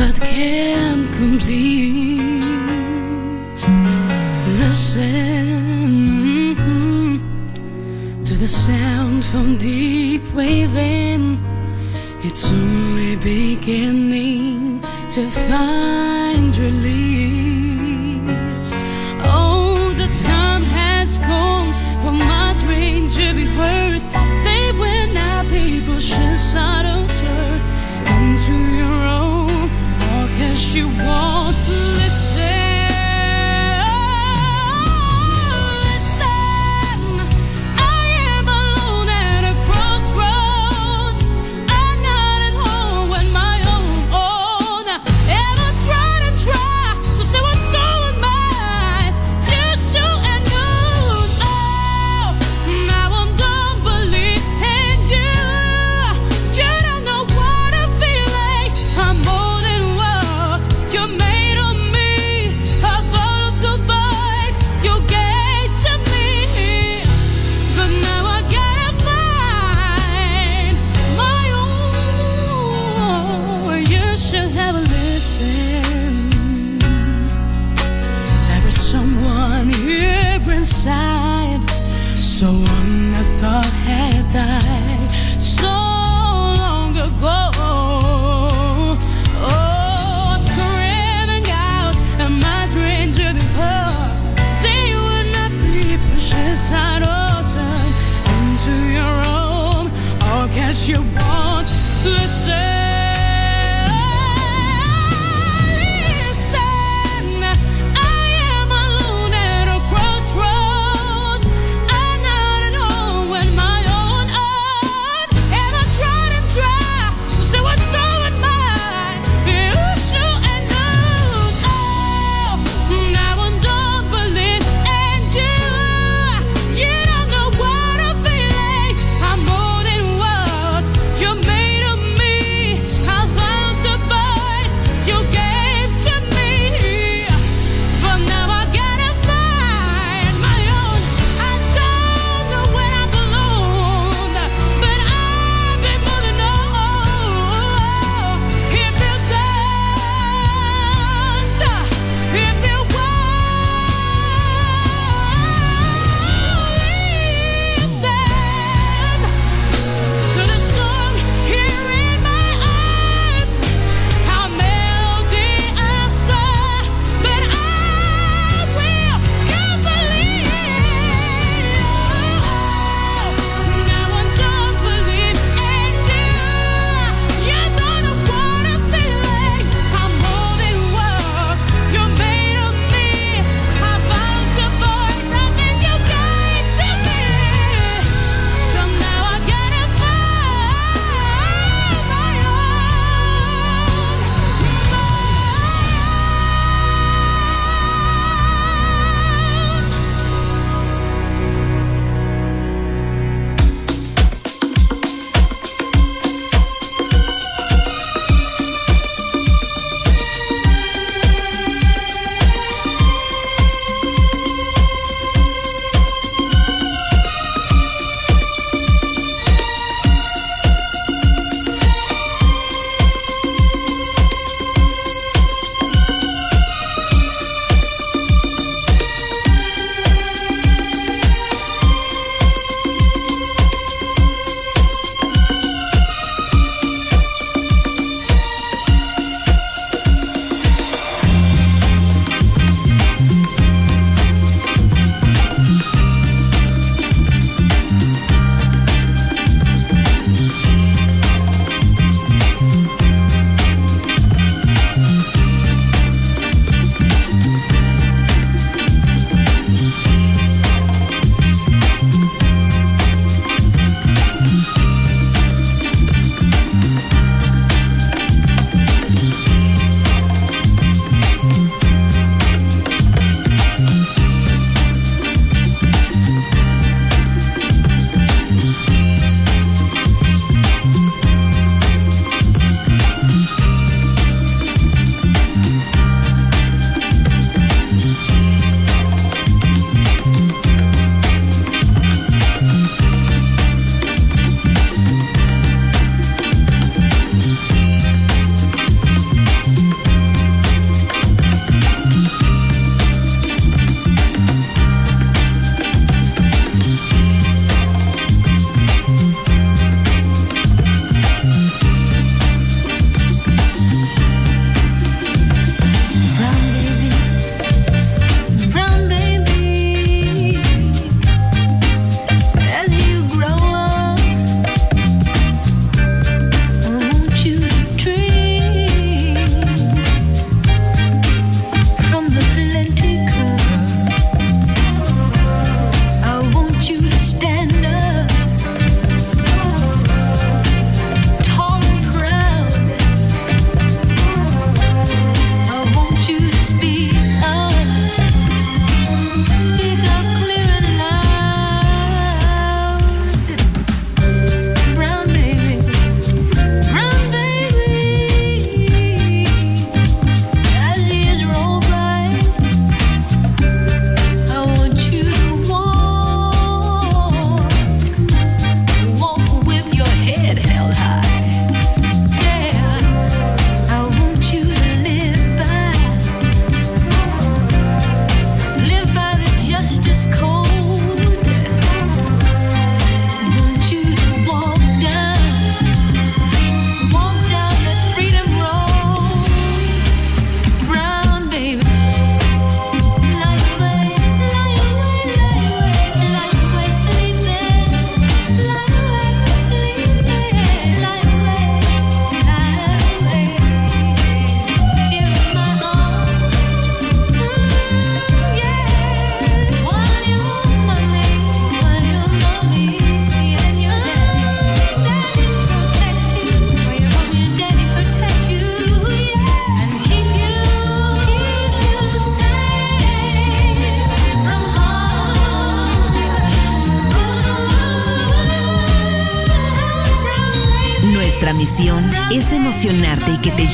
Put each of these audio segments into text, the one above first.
but can't complete. Listen mm-hmm, to the sound from deep within. It's only beginning to find you want.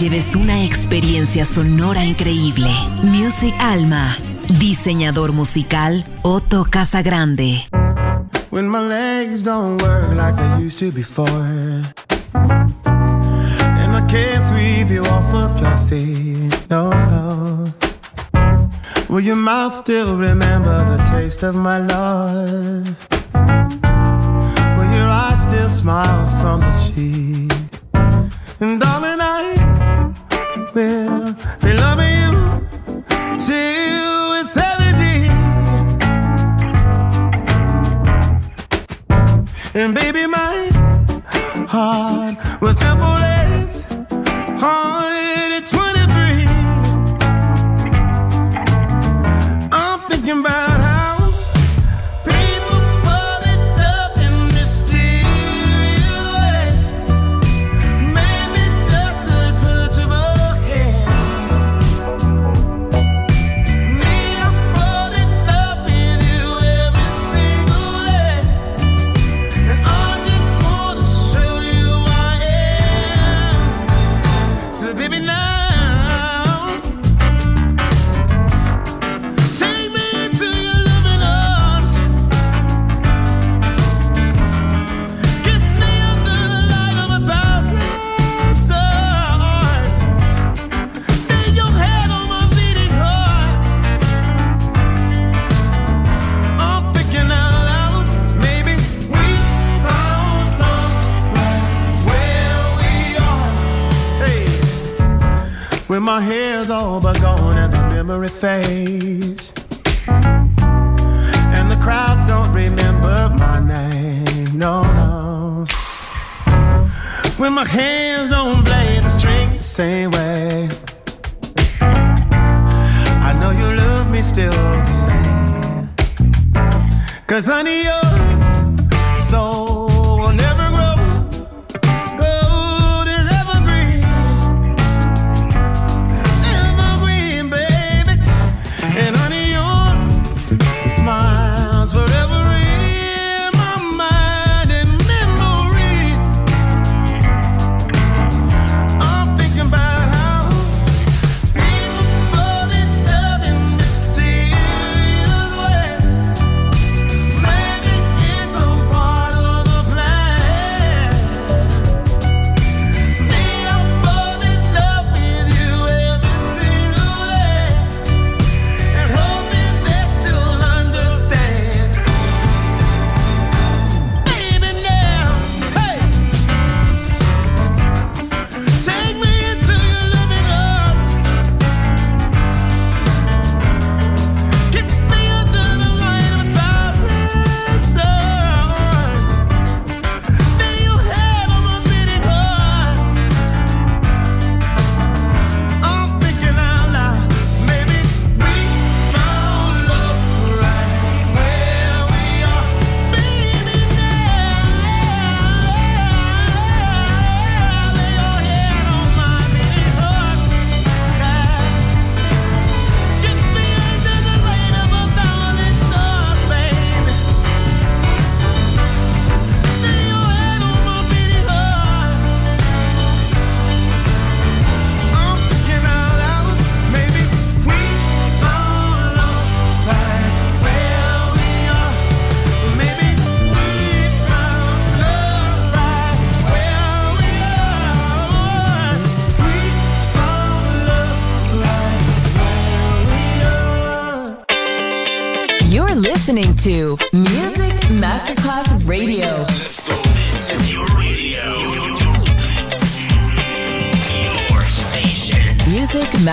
lleves una experiencia sonora increíble. Music Alma, diseñador musical Otto Casagrande. When my legs don't work like they used to before, and I can't sweep you off of your feet, no, no. Will your mouth still remember the taste of my love? Will your eyes still smile from the sheet? And darling, I feel been loving you till insanity. And baby, my heart was temple as hard at 20.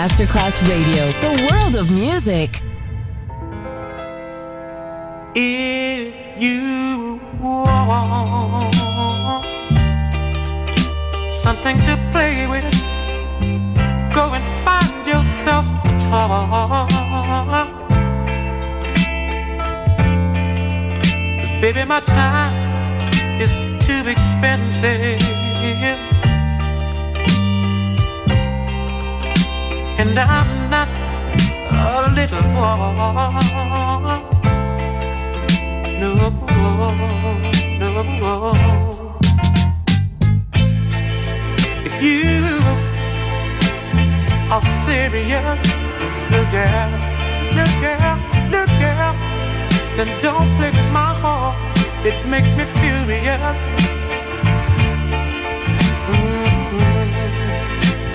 Masterclass Radio, the world of music. If you want something to play with, go and find yourself a toy. Cause baby, my time is too expensive and I'm not a little boy. No, no. If you are serious, look out, look out, look out. Then don't break my heart. It makes me furious.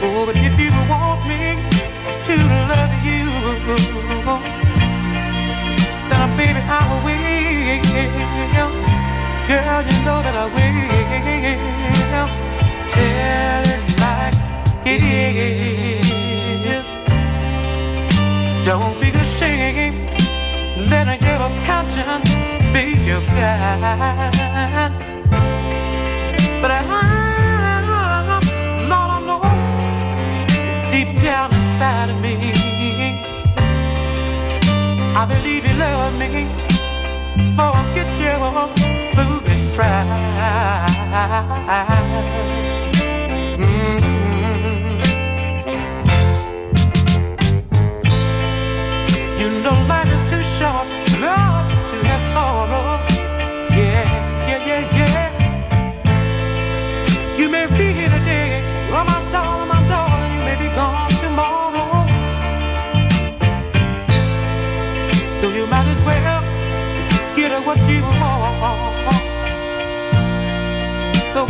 Oh, but if you want me to love you, then baby I will. Girl, you know that I will. Tell it like it is. Don't be ashamed. Let your conscience be your guide. I believe you love me. Forget your foolish pride.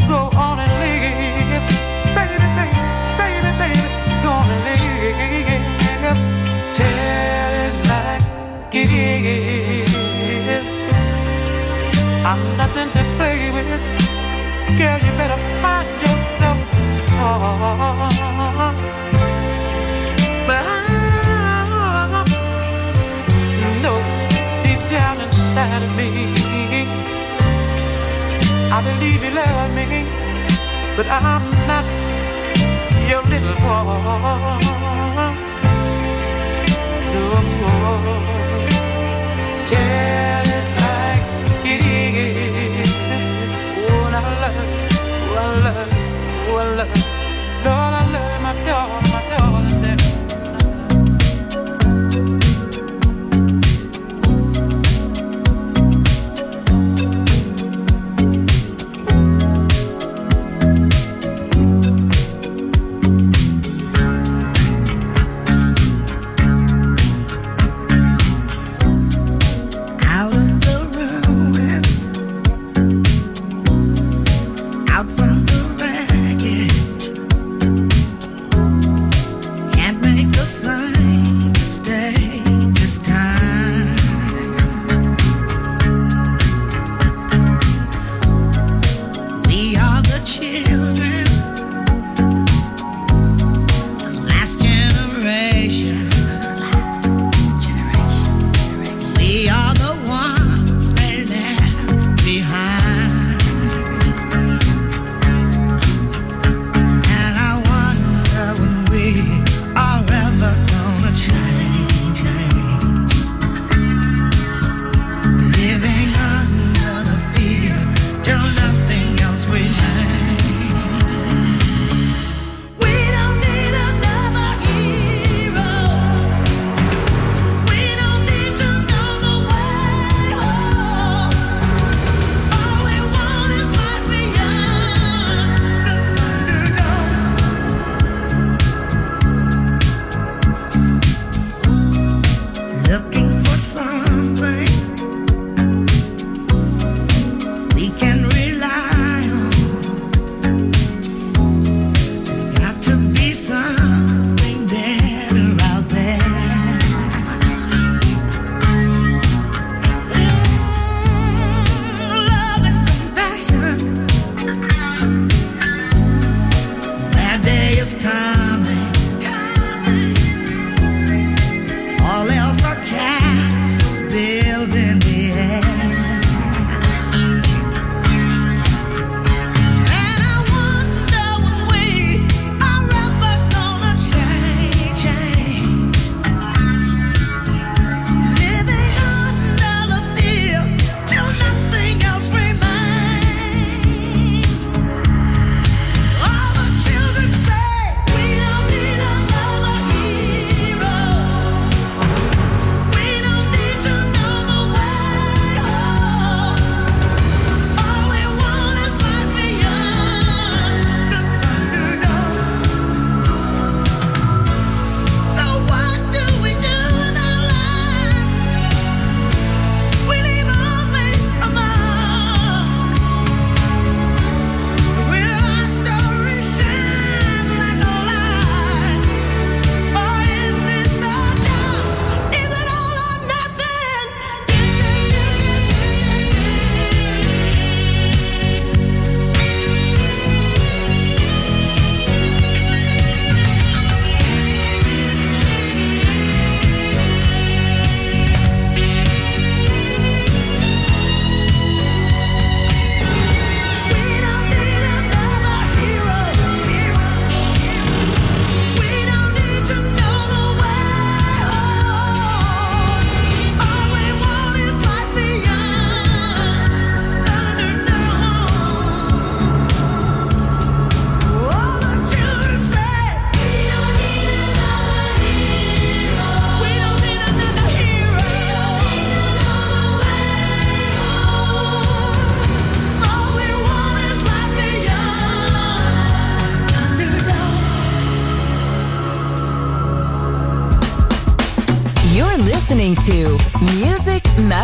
Go on and baby, baby, baby, baby, go on and. Tell it like it is. I'm nothing to play with. Girl, you better find yourself a but I'm not your little boy. No more.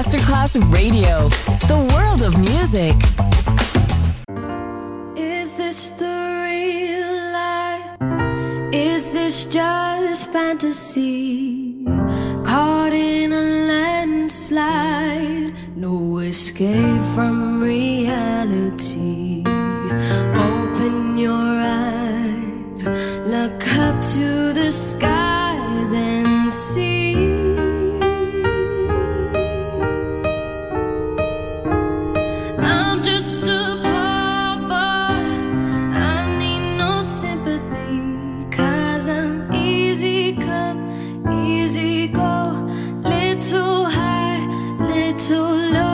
Masterclass Radio, the world of music. Is this the real life? Is this just fantasy? Caught in a landslide, no escape. too low